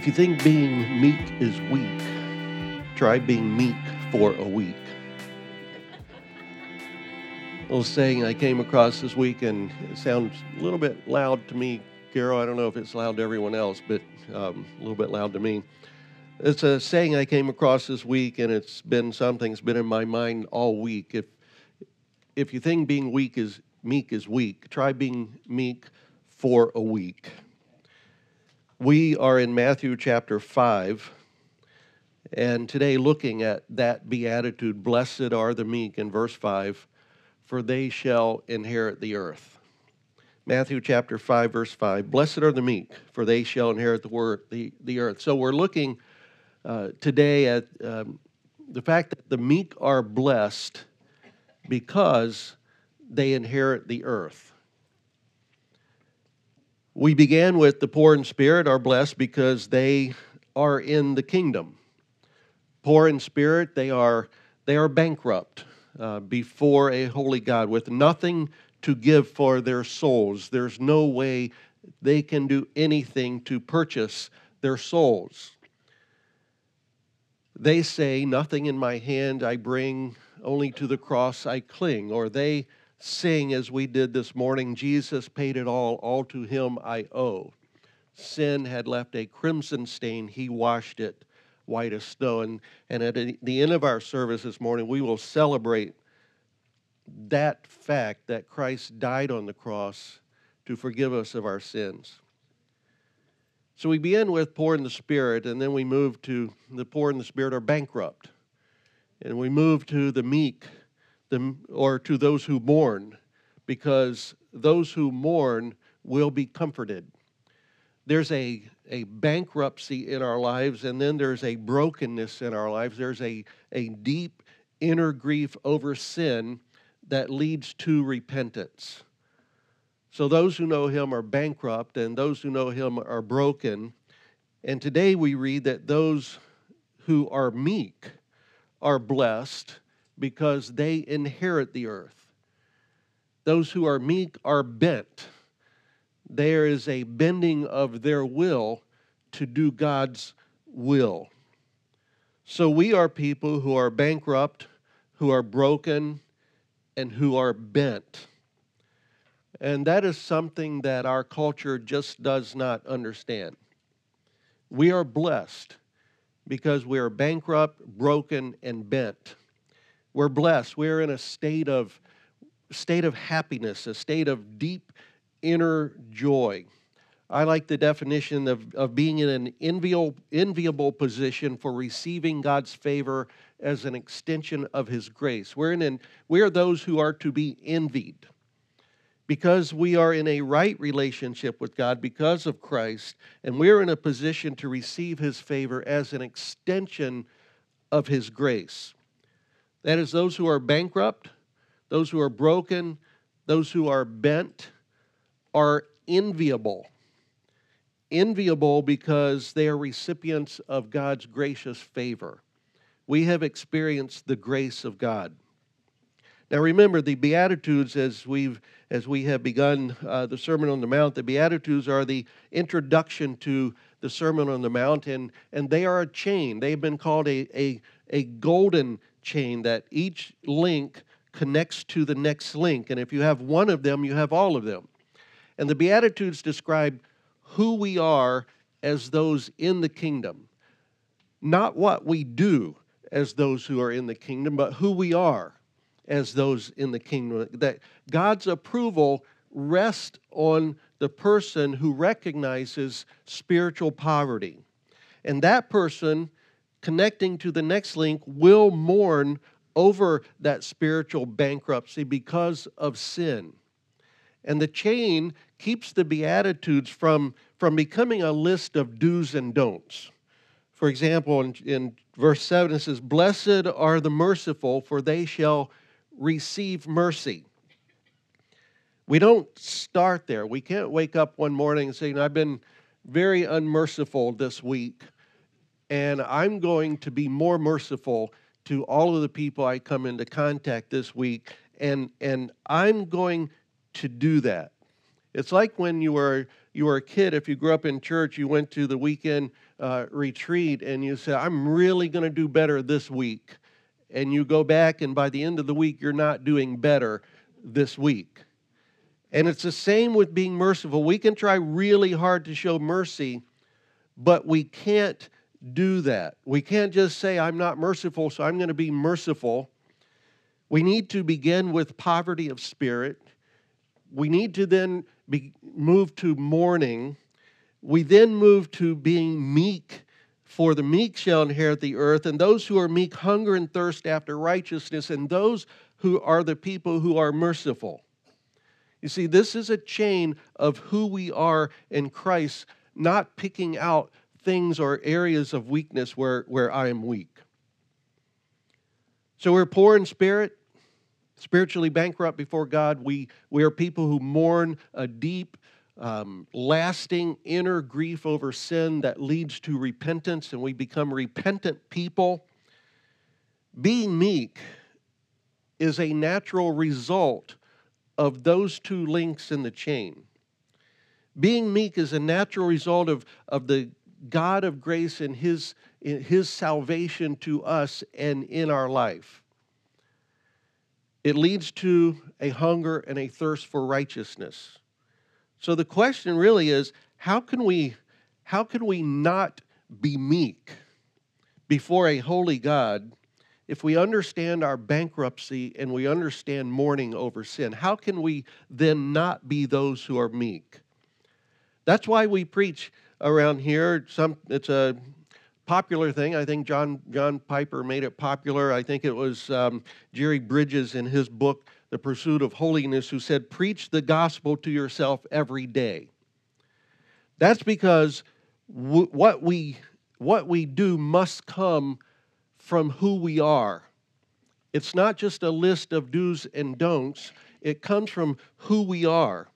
If you think being meek is weak, try being meek for a week. A little saying I came across this week, and it sounds a little bit loud to me, Carol. I don't know if it's loud to everyone else, but um, a little bit loud to me. It's a saying I came across this week, and it's been something that's been in my mind all week. If if you think being weak is meek is weak, try being meek for a week. We are in Matthew chapter 5, and today looking at that beatitude Blessed are the meek in verse 5, for they shall inherit the earth. Matthew chapter 5, verse 5 Blessed are the meek, for they shall inherit the, word, the, the earth. So we're looking uh, today at um, the fact that the meek are blessed because they inherit the earth. We began with the poor in spirit are blessed because they are in the kingdom. Poor in spirit, they are, they are bankrupt uh, before a holy God with nothing to give for their souls. There's no way they can do anything to purchase their souls. They say, Nothing in my hand I bring, only to the cross I cling. Or they sing as we did this morning Jesus paid it all, all to him I owe. Sin had left a crimson stain, he washed it white as snow. And, and at the end of our service this morning, we will celebrate that fact that Christ died on the cross to forgive us of our sins. So we begin with poor in the spirit, and then we move to the poor in the spirit are bankrupt. And we move to the meek or to those who mourn, because those who mourn will be comforted. There's a, a bankruptcy in our lives, and then there's a brokenness in our lives. There's a, a deep inner grief over sin that leads to repentance. So those who know him are bankrupt, and those who know him are broken. And today we read that those who are meek are blessed because they inherit the earth. Those who are meek are bent. There is a bending of their will to do God's will. So we are people who are bankrupt, who are broken, and who are bent. And that is something that our culture just does not understand. We are blessed because we are bankrupt, broken, and bent. We're blessed. We're in a state of state of happiness, a state of deep inner joy. I like the definition of, of being in an enviable, enviable position for receiving God's favor as an extension of His grace. We're in an, we are those who are to be envied because we are in a right relationship with God because of Christ, and we're in a position to receive His favor as an extension of His grace. That is, those who are bankrupt, those who are broken, those who are bent, are enviable. Enviable because they are recipients of God's gracious favor. We have experienced the grace of God. Now remember the Beatitudes as we've as we have begun uh, the Sermon on the Mount. The Beatitudes are the introduction to the Sermon on the Mount, and and they are a chain. They've been called a a, a golden chain that each link connects to the next link. And if you have one of them, you have all of them. And the Beatitudes describe who we are as those in the kingdom, not what we do as those who are in the kingdom, but who we are as those in the kingdom. That God's approval rests on the person who recognizes spiritual poverty. And that person connecting to the next link will mourn over that spiritual bankruptcy because of sin. And the chain keeps the Beatitudes from, from becoming a list of do's and don'ts. For example, in, in verse 7, it says, Blessed are the merciful, for they shall receive mercy. We don't start there. We can't wake up one morning and say, I've been very unmerciful this week and I'm going to be more merciful to all of the people I come into contact this week, and, and I'm going to do that. It's like when you were you were a kid. If you grew up in church, you went to the weekend uh, retreat, and you said, "I'm really going to do better this week." And you go back, and by the end of the week, you're not doing better this week. And it's the same with being merciful. We can try really hard to show mercy, but we can't do that. We can't just say, I'm not merciful, so I'm going to be merciful. We need to begin with poverty of spirit. We need to then be, move to mourning. We then move to being meek, for the meek shall inherit the earth, and those who are meek hunger and thirst after righteousness, and those who are the people who are merciful. You see, this is a chain of who we are in Christ, not picking out things or areas of weakness where, where I am weak. So we're poor in spirit, spiritually bankrupt before God. We, we are people who mourn a deep, um, lasting inner grief over sin that leads to repentance, and we become repentant people. Being meek is a natural result of those two links in the chain. Being meek is a natural result of, of the God of grace and his, his salvation to us and in our life. It leads to a hunger and a thirst for righteousness. So the question really is how can we how can we not be meek before a holy God if we understand our bankruptcy and we understand mourning over sin, how can we then not be those who are meek? That's why we preach around here. Some it's a popular thing. I think John John Piper made it popular. I think it was um, Jerry Bridges in his book The Pursuit of Holiness who said, "Preach the gospel to yourself every day." That's because w- what we what we do must come from who we are. It's not just a list of do's and don'ts, it comes from who we are.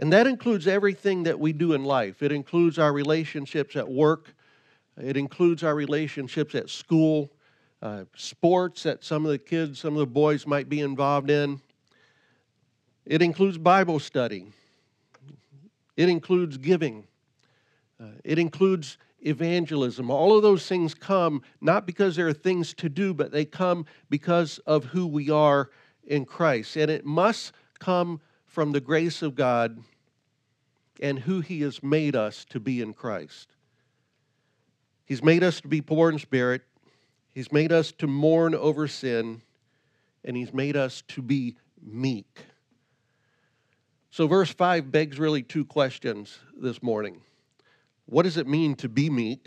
And that includes everything that we do in life. It includes our relationships at work, it includes our relationships at school, uh, sports that some of the kids, some of the boys might be involved in. It includes Bible study. It includes giving. Uh, it includes evangelism. All of those things come not because there are things to do, but they come because of who we are in Christ. And it must come from the grace of God and who He has made us to be in Christ. He's made us to be poor in spirit, He's made us to mourn over sin, and He's made us to be meek. So, verse 5 begs really two questions this morning. What does it mean to be meek?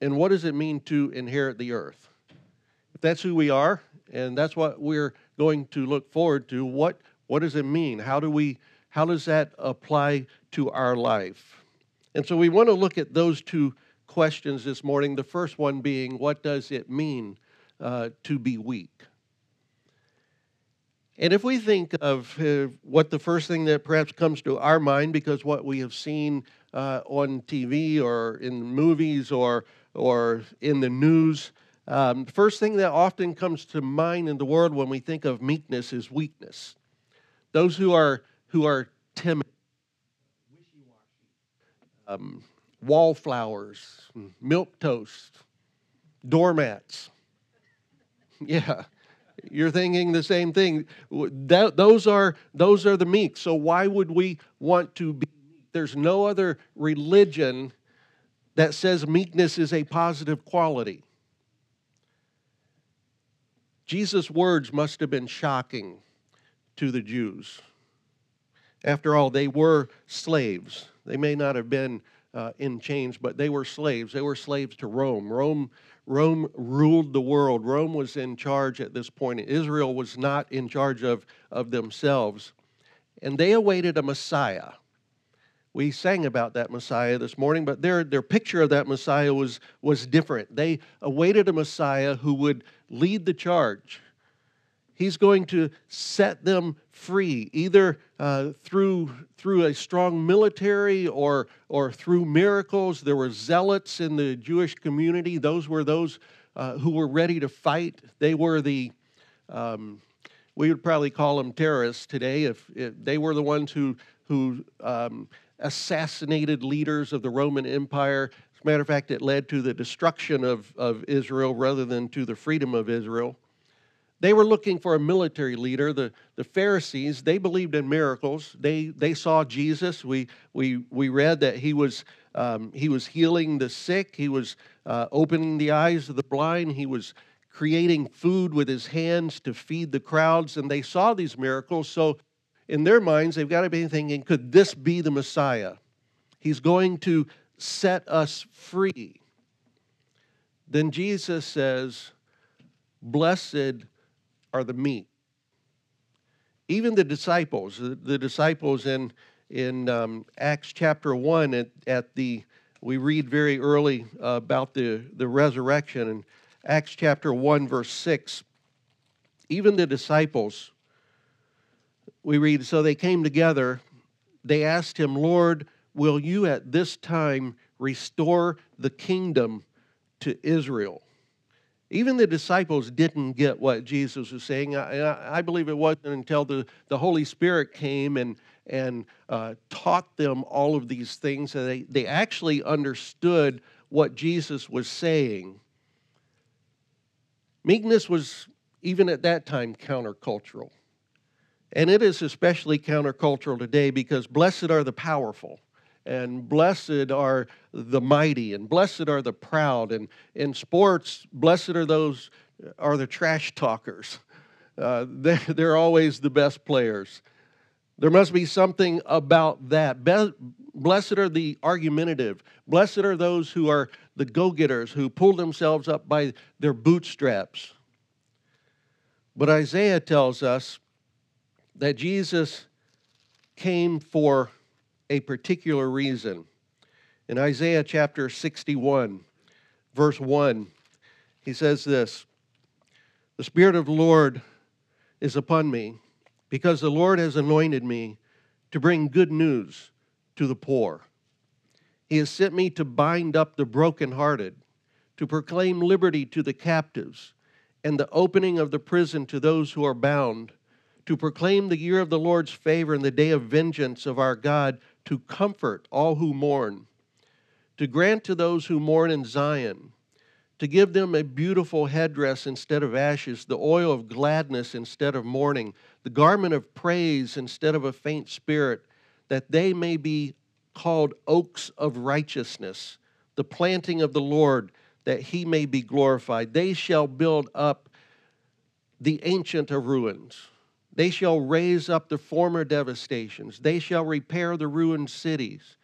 And what does it mean to inherit the earth? If that's who we are, and that's what we're going to look forward to, what, what does it mean? How do we how does that apply to our life? And so we want to look at those two questions this morning. The first one being, what does it mean uh, to be weak? And if we think of uh, what the first thing that perhaps comes to our mind, because what we have seen uh, on TV or in movies or or in the news. Um, first thing that often comes to mind in the world when we think of meekness is weakness. Those who are who are timid, um, wallflowers, milk toast, doormats. Yeah, you're thinking the same thing. That, those are those are the meek. So why would we want to be there's no other religion that says meekness is a positive quality. Jesus' words must have been shocking to the Jews. After all, they were slaves. They may not have been uh, in chains, but they were slaves. They were slaves to Rome. Rome. Rome ruled the world. Rome was in charge at this point. Israel was not in charge of, of themselves. And they awaited a Messiah we sang about that Messiah this morning, but their, their picture of that Messiah was, was different. They awaited a Messiah who would lead the charge. He's going to set them free, either uh, through, through a strong military or, or through miracles. There were zealots in the Jewish community. Those were those uh, who were ready to fight. They were the, um, we would probably call them terrorists today if, if they were the ones who, who um, assassinated leaders of the Roman Empire. As a matter of fact, it led to the destruction of, of Israel rather than to the freedom of Israel. They were looking for a military leader. The, the Pharisees, they believed in miracles. They, they saw Jesus. We, we, we read that he was, um, he was healing the sick, he was uh, opening the eyes of the blind, he was creating food with his hands to feed the crowds, and they saw these miracles. So, in their minds, they've got to be thinking, could this be the Messiah? He's going to set us free. Then Jesus says, Blessed are the meek. Even the disciples, the, disciples in, in um, Acts chapter 1, at, at the, we read very early uh, about the, the resurrection, and Acts chapter 1, verse 6, even the disciples, we read, so they came together. They asked him, Lord, will you at this time restore the kingdom to Israel? Even the disciples didn't get what Jesus was saying. I, I believe it wasn't until the, the Holy Spirit came and, and uh, taught them all of these things that they, they actually understood what Jesus was saying. Meekness was, even at that time, countercultural. And it is especially countercultural today because blessed are the powerful, and blessed are the mighty, and blessed are the proud. And in sports, blessed are those are the trash talkers. Uh, they're, they're always the best players. There must be something about that. Be- blessed are the argumentative. Blessed are those who are the go getters, who pull themselves up by their bootstraps. But Isaiah tells us that Jesus came for a particular reason. In Isaiah chapter 61, verse 1, he says this The Spirit of the Lord is upon me because the Lord has anointed me to bring good news to the poor. He has sent me to bind up the brokenhearted, to proclaim liberty to the captives, and the opening of the prison to those who are bound, to proclaim the year of the Lord's favor and the day of vengeance of our God, to comfort all who mourn, to grant to those who mourn in Zion to give them a beautiful headdress instead of ashes, the oil of gladness instead of mourning, the garment of praise instead of a faint spirit, that they may be called oaks of righteousness, the planting of the Lord, that he may be glorified. They shall build up the ancient of ruins. They shall raise up the former devastations. They shall repair the ruined cities,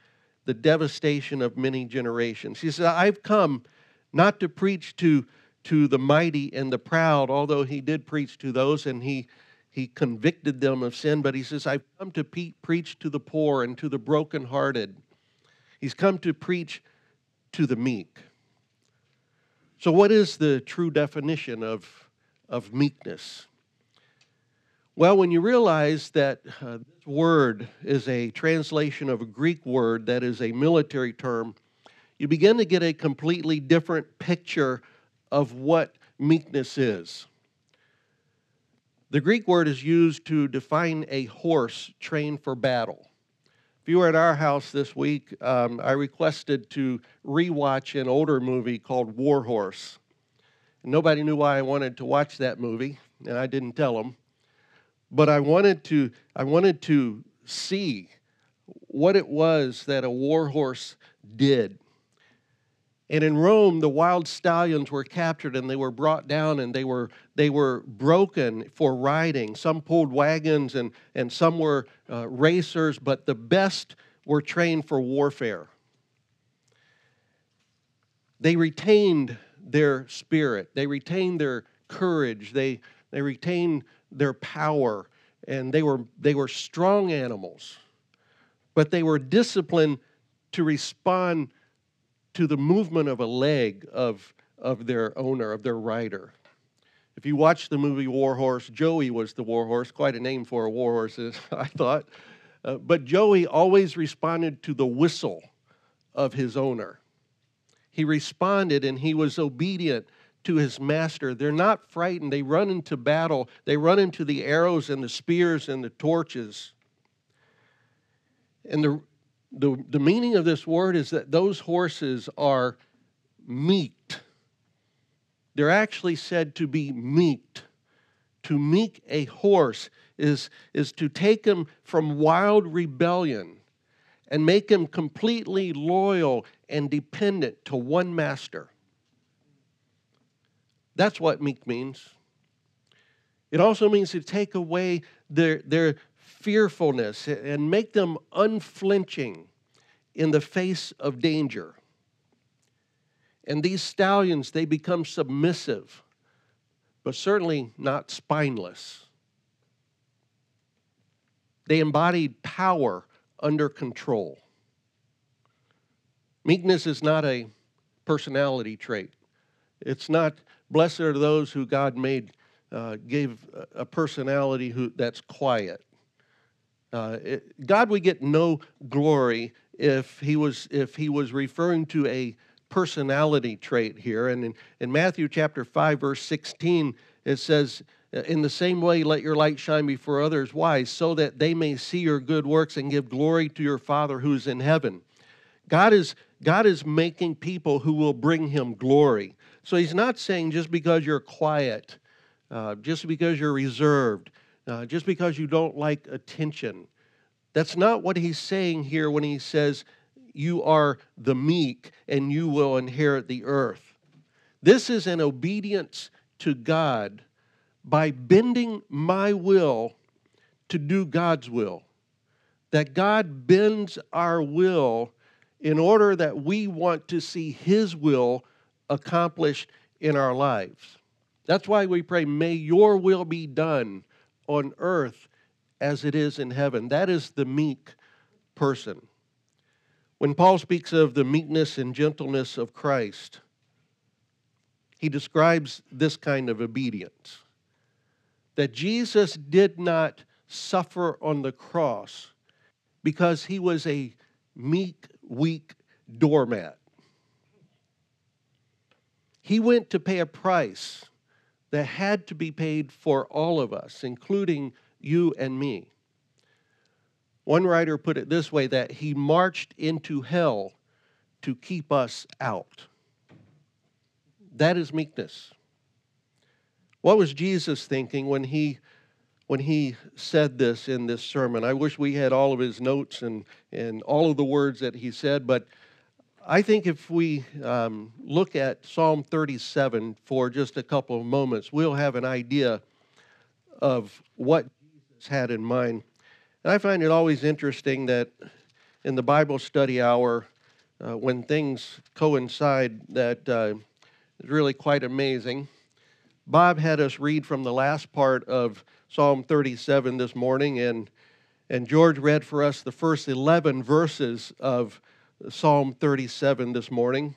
the devastation of many generations. He said, I've come not to preach to, to the mighty and the proud, although he did preach to those and he, he convicted them of sin, but he says, I've come to pe- preach to the poor and to the brokenhearted. He's come to preach to the meek. So, what is the true definition of, of meekness? Well, when you realize that uh, this word is a translation of a Greek word that is a military term, you begin to get a completely different picture of what meekness is. The Greek word is used to define a horse trained for battle. If you were at our house this week, um, I requested to rewatch an older movie called War Horse. nobody knew why I wanted to watch that movie, and I didn't tell them. But I wanted to, I wanted to see what it was that a war horse did and in Rome, the wild stallions were captured and they were brought down and they were, they were broken for riding. Some pulled wagons and, and some were uh, racers, but the best were trained for warfare. They retained their spirit, they retained their courage, they, they retained their power, and they were, they were strong animals. But they were disciplined to respond to the movement of a leg of, of their owner, of their rider. If you watch the movie War Horse, Joey was the war horse, quite a name for a war horse, I thought. Uh, but Joey always responded to the whistle of his owner. He responded and he was obedient to his master. They're not frightened. They run into battle, they run into the arrows and the spears and the torches. And the, the, the meaning of this word is that those horses are meeked. They're actually said to be meeked. To meek a horse is, is to take him from wild rebellion and make him completely loyal and dependent to one master. That's what meek means. It also means to take away their, their fearfulness and make them unflinching in the face of danger. And these stallions, they become submissive, but certainly not spineless. They embodied power under control. Meekness is not a personality trait. It's not blessed are those who God made uh, gave a personality who that's quiet. Uh, it, God would get no glory if he was if he was referring to a personality trait here. And in, in Matthew chapter five verse sixteen, it says, "In the same way, let your light shine before others. Why? So that they may see your good works and give glory to your Father who is in heaven." God is God is making people who will bring Him glory. So He's not saying just because you're quiet, uh, just because you're reserved uh, just because you don't like attention. That's not what he's saying here when he says, You are the meek and you will inherit the earth. This is an obedience to God by bending my will to do God's will. That God bends our will in order that we want to see His will accomplished in our lives. That's why we pray, May your will be done on earth as it is in heaven. That is the meek person. When Paul speaks of the meekness and gentleness of Christ, he describes this kind of obedience that Jesus did not suffer on the cross because he was a meek, weak doormat. He went to pay a price that had to be paid for all of us, including you and me. One writer put it this way that he marched into hell to keep us out. That is meekness. What was Jesus thinking when he when he said this in this sermon? I wish we had all of his notes and, and all of the words that he said, but I think if we um, look at Psalm 37 for just a couple of moments, we'll have an idea of what Jesus had in mind. And I find it always interesting that in the Bible study hour, uh, when things coincide, that uh, is really quite amazing. Bob had us read from the last part of Psalm 37 this morning, and, and George read for us the first 11 verses of Psalm 37 this morning.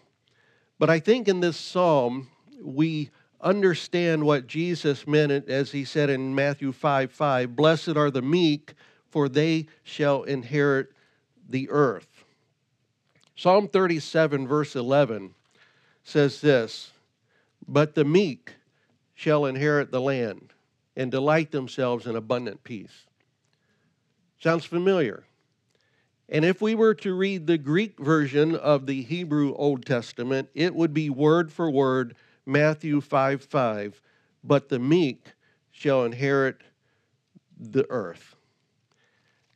But I think in this psalm, we understand what Jesus meant as he said in Matthew 5 5 Blessed are the meek, for they shall inherit the earth. Psalm 37, verse 11 says this But the meek shall inherit the land and delight themselves in abundant peace. Sounds familiar. And if we were to read the Greek version of the Hebrew Old Testament, it would be word for word Matthew 5 5. But the meek shall inherit the earth.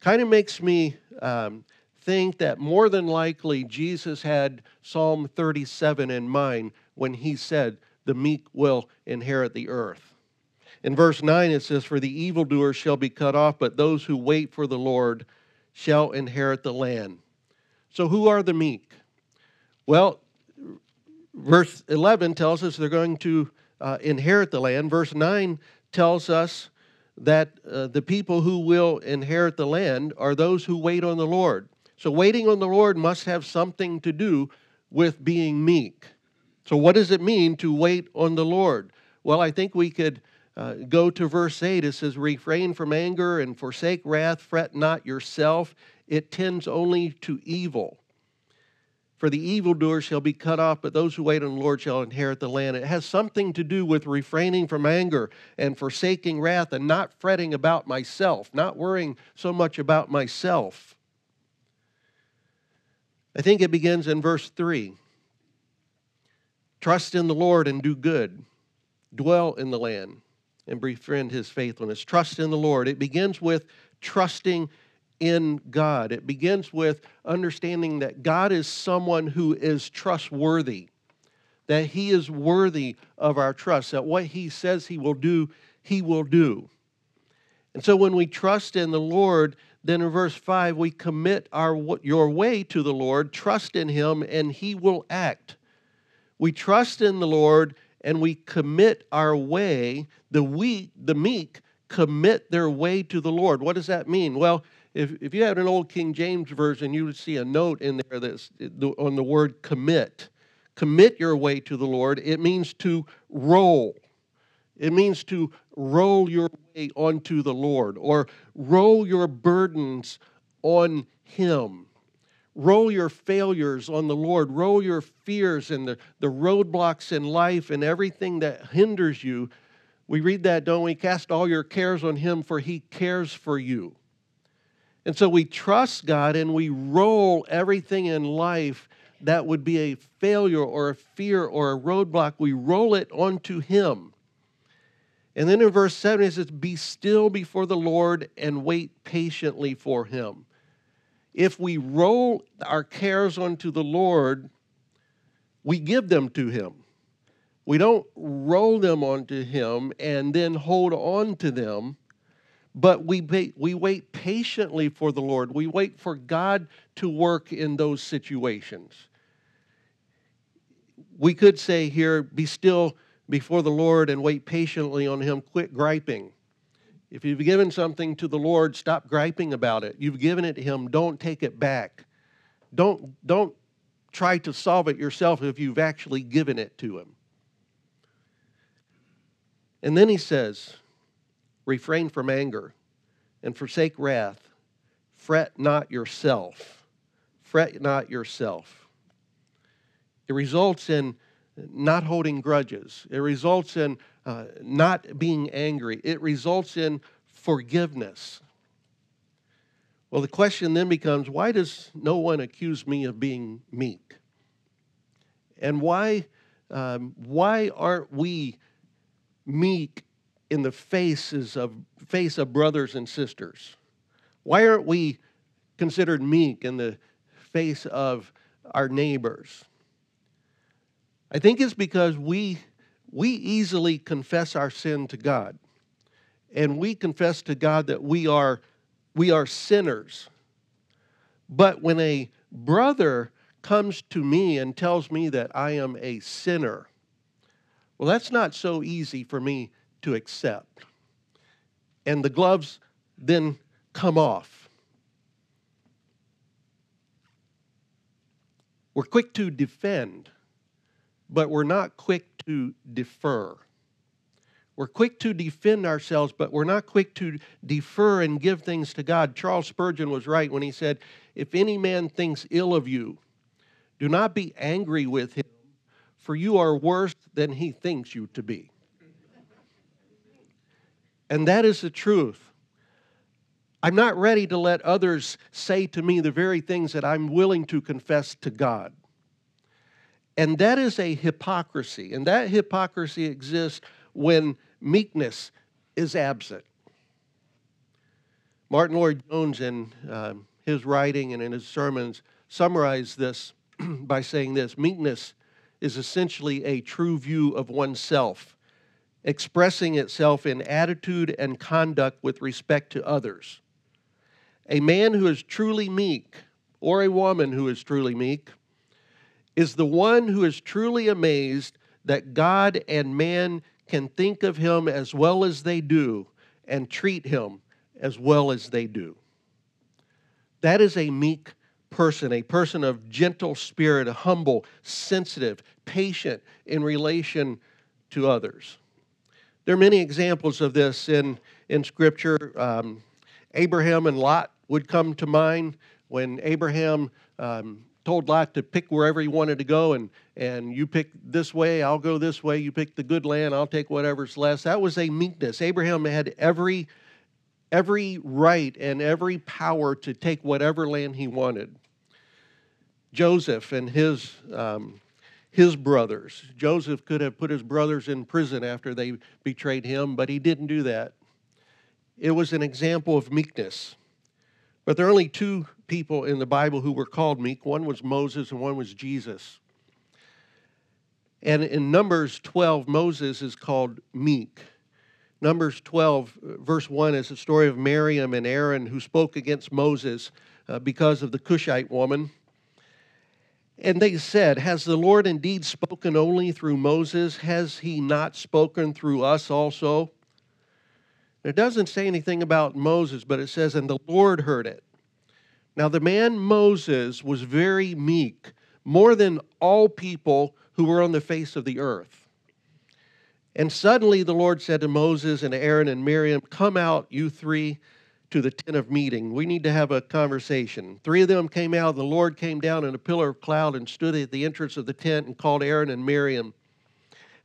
Kind of makes me um, think that more than likely Jesus had Psalm 37 in mind when he said, The meek will inherit the earth. In verse 9, it says, For the evildoer shall be cut off, but those who wait for the Lord shall inherit the land. So, who are the meek? Well, verse 11 tells us they're going to uh, inherit the land. Verse 9 tells us that uh, the people who will inherit the land are those who wait on the Lord. So, waiting on the Lord must have something to do with being meek. So, what does it mean to wait on the Lord? Well, I think we could uh, go to verse 8, it says, Refrain from anger and forsake wrath, fret not yourself, it tends only to evil. For the evildoer shall be cut off, but those who wait on the Lord shall inherit the land. It has something to do with refraining from anger and forsaking wrath and not fretting about myself, not worrying so much about myself. I think it begins in verse 3. Trust in the Lord and do good, dwell in the land and befriend his faithfulness. Trust in the Lord. It begins with trusting in God. It begins with understanding that God is someone who is trustworthy, that He is worthy of our trust, that what He says He will do, He will do. And so when we trust in the Lord, then in verse 5, we commit our, your way to the Lord, trust in Him, and He will act. We trust in the Lord and we commit our way. The weak, the meek commit their way to the Lord. What does that mean? Well, if, if you had an old King James version, you would see a note in there that's on the word commit. Commit your way to the Lord. It means to roll. It means to roll your way onto the Lord or roll your burdens on Him. Roll your failures on the Lord. Roll your fears and the, the roadblocks in life and everything that hinders you. We read that, don't we? Cast all your cares on Him, for He cares for you. And so we trust God and we roll everything in life that would be a failure or a fear or a roadblock, we roll it onto Him. And then in verse 7, it says, Be still before the Lord and wait patiently for Him. If we roll our cares onto the Lord, we give them to Him. We don't roll them onto Him and then hold on to them but we, we wait patiently for the Lord. We wait for God to work in those situations. We could say here, be still before the Lord and wait patiently on Him. Quit griping. If you've given something to the Lord, stop griping about it. You've given it to Him, don't take it back. Don't, don't try to solve it yourself if you've actually given it to Him. And then He says, refrain from anger, and forsake wrath. Fret not yourself. Fret not yourself. It results in not holding grudges. It results in uh, not being angry. It results in forgiveness. Well, the question then becomes why does no one accuse me of being meek? And why, um, why aren't we meek in the faces of face of brothers and sisters? Why aren't we considered meek in the face of our neighbors? I think it's because we we easily confess our sin to God. And we confess to God that we are we are sinners. But when a brother comes to me and tells me that I am a sinner, well, that's not so easy for me to accept. And the gloves then come off. We're quick to defend, but we're not quick to defer. We're quick to defend ourselves, but we're not quick to defer and give things to God. Charles Spurgeon was right when he said, If any man thinks ill of you, do not be angry with him, for you are worse than he thinks you to be. And that is the truth. I'm not ready to let others say to me the very things that I'm willing to confess to God. And that is a hypocrisy. And that hypocrisy exists when meekness is absent. Martyn Lloyd-Jones, in uh, his writing and in his sermons, summarized this by saying this Meekness is essentially a true view of oneself expressing itself in attitude and conduct with respect to others. A man who is truly meek, or a woman who is truly meek, is the one who is truly amazed that God and man can think of him as well as they do and treat him as well as they do. That is a meek person, a person of gentle spirit, humble, sensitive, patient in relation to others. There are many examples of this in, in Scripture. Um, Abraham and Lot would come to mind when Abraham um, told Lot to pick wherever he wanted to go, and, and you pick this way, I'll go this way. You pick the good land, I'll take whatever's less. That was a meekness. Abraham had every, every right and every power to take whatever land he wanted. Joseph and his, um, his brothers. Joseph could have put his brothers in prison after they betrayed him, but he didn't do that. It was an example of meekness. But there are only two people in the Bible who were called meek one was Moses and one was Jesus. And in Numbers 12, Moses is called meek. Numbers 12, verse 1 is the story of Miriam and Aaron who spoke against Moses uh, because of the Cushite woman. And they said, Has the Lord indeed spoken only through Moses? Has he not spoken through us also? It doesn't say anything about Moses, but it says, and the Lord heard it. Now, the man Moses was very meek, more than all people who were on the face of the earth. And suddenly the Lord said to Moses and Aaron and Miriam, Come out, you three, to the tent of meeting. We need to have a conversation. Three of them came out, the Lord came down in a pillar of cloud and stood at the entrance of the tent and called Aaron and Miriam.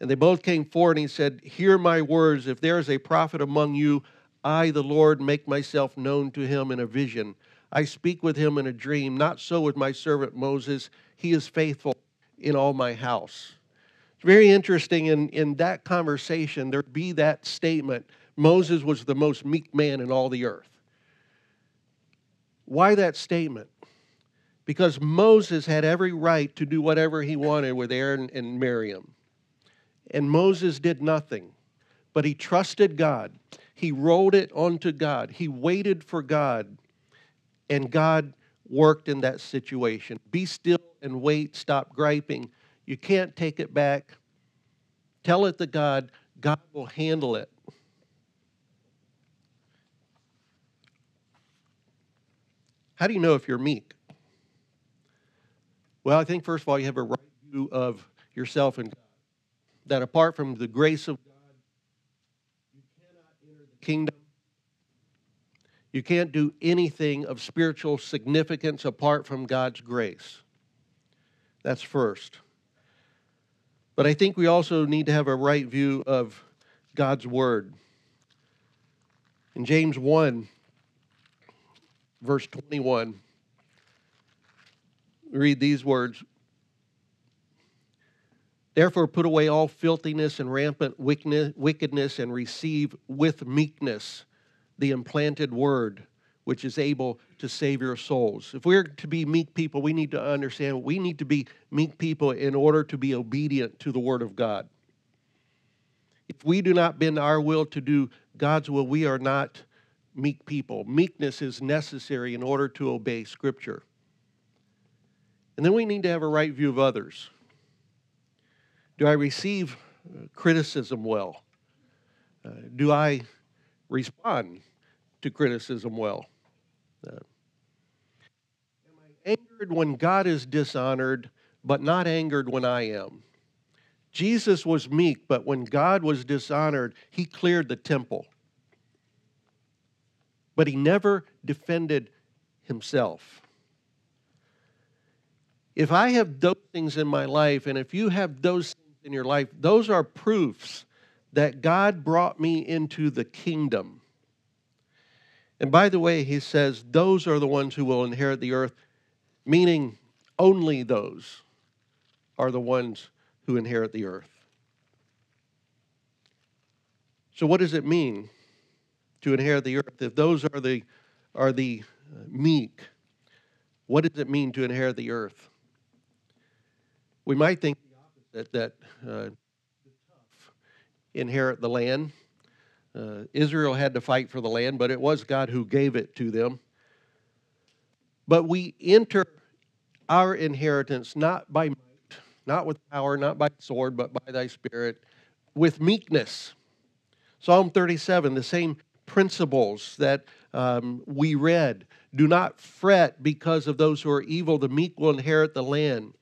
And they both came forward, and he said, Hear my words. If there is a prophet among you, I, the Lord, make myself known to him in a vision. I speak with him in a dream. Not so with my servant Moses. He is faithful in all my house. It's very interesting in, in that conversation, there be that statement Moses was the most meek man in all the earth. Why that statement? Because Moses had every right to do whatever he wanted with Aaron and Miriam and Moses did nothing, but he trusted God. He rolled it onto God. He waited for God, and God worked in that situation. Be still and wait, stop griping. You can't take it back. Tell it to God, God will handle it. How do you know if you're meek? Well, I think first of all, you have a right view of yourself and God that apart from the grace of God, you cannot enter the kingdom. You can't do anything of spiritual significance apart from God's grace. That's first. But I think we also need to have a right view of God's Word. In James 1, verse 21, we read these words Therefore, put away all filthiness and rampant wickedness and receive with meekness the implanted word which is able to save your souls. If we're to be meek people, we need to understand we need to be meek people in order to be obedient to the word of God. If we do not bend our will to do God's will, we are not meek people. Meekness is necessary in order to obey Scripture. And then we need to have a right view of others. Do I receive uh, criticism well? Uh, do I respond to criticism well? Uh, am I angered when God is dishonored, but not angered when I am? Jesus was meek, but when God was dishonored, he cleared the temple. But he never defended himself. If I have those things in my life, and if you have those things in your life, those are proofs that God brought me into the kingdom. And by the way, he says, those are the ones who will inherit the earth, meaning only those are the ones who inherit the earth. So, what does it mean to inherit the earth? If those are the, are the meek, what does it mean to inherit the earth? We might think that, that uh, inherit the land. Uh, Israel had to fight for the land, but it was God who gave it to them. But we enter our inheritance not by might, not with power, not by sword, but by thy spirit, with meekness. Psalm 37, the same principles that um, we read. Do not fret because of those who are evil. The meek will inherit the land.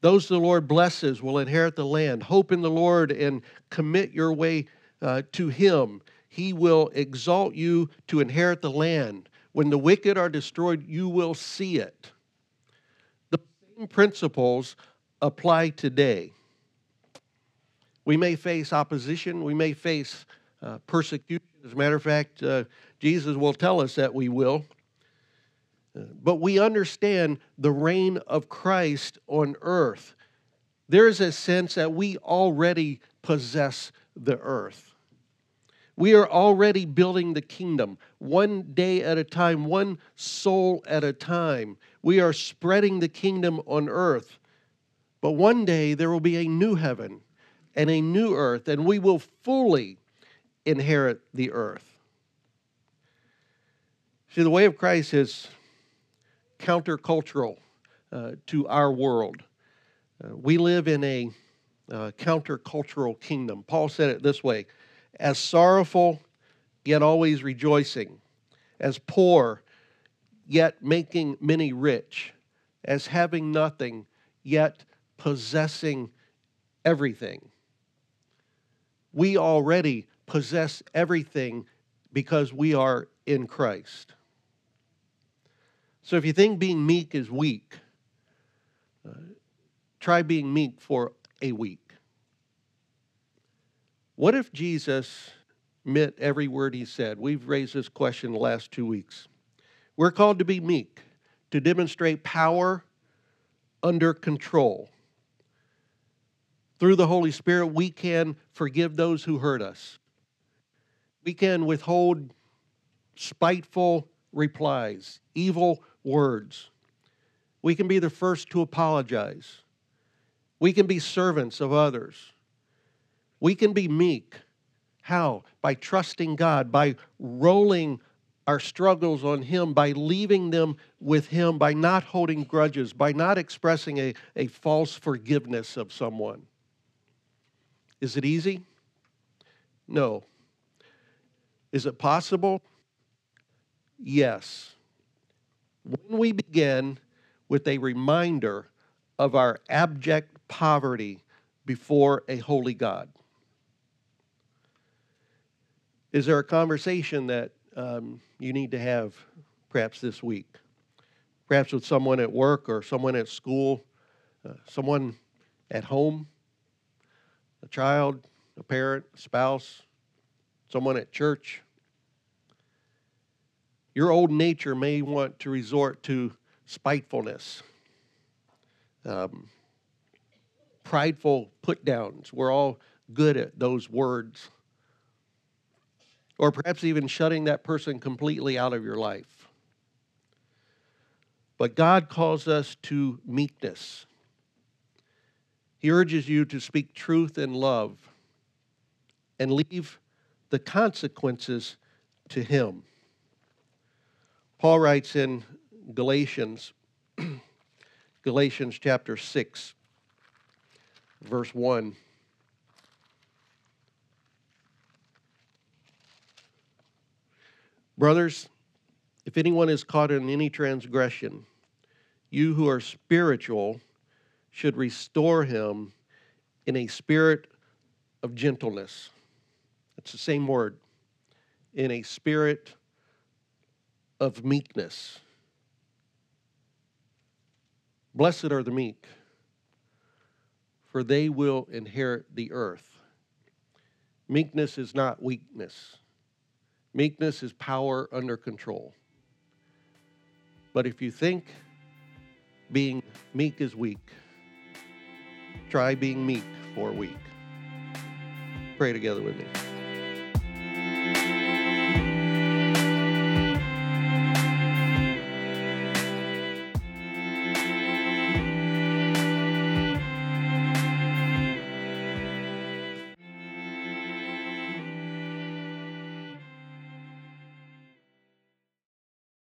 Those the Lord blesses will inherit the land. Hope in the Lord and commit your way uh, to Him. He will exalt you to inherit the land. When the wicked are destroyed, you will see it. The same principles apply today. We may face opposition, we may face uh, persecution. As a matter of fact, uh, Jesus will tell us that we will. But we understand the reign of Christ on earth. There is a sense that we already possess the earth. We are already building the kingdom one day at a time, one soul at a time. We are spreading the kingdom on earth. But one day there will be a new heaven and a new earth, and we will fully inherit the earth. See, the way of Christ is countercultural uh, to our world. Uh, we live in a uh, countercultural kingdom. Paul said it this way as sorrowful, yet always rejoicing, as poor, yet making many rich, as having nothing, yet possessing everything. We already possess everything because we are in Christ. So if you think being meek is weak, uh, try being meek for a week. What if Jesus meant every word he said? We've raised this question the last two weeks. We're called to be meek, to demonstrate power under control. Through the Holy Spirit, we can forgive those who hurt us. We can withhold spiteful replies, evil words. We can be the first to apologize. We can be servants of others. We can be meek. How? By trusting God, by rolling our struggles on Him, by leaving them with Him, by not holding grudges, by not expressing a, a false forgiveness of someone. Is it easy? No. Is it possible? Yes. When we begin with a reminder of our abject poverty before a holy God. Is there a conversation that um, you need to have perhaps this week? Perhaps with someone at work or someone at school, uh, someone at home, a child, a parent, a spouse, someone at church. Your old nature may want to resort to spitefulness, um, prideful put downs. We're all good at those words or perhaps even shutting that person completely out of your life. But God calls us to meekness. He urges you to speak truth in love and leave the consequences to Him. Paul writes in Galatians, Galatians chapter 6, verse 1. Brothers, if anyone is caught in any transgression, you who are spiritual should restore him in a spirit of gentleness. It's the same word. In a spirit of meekness. Blessed are the meek, for they will inherit the earth. Meekness is not weakness. Meekness is power under control. But if you think being meek is weak, try being meek for a week. Pray together with me.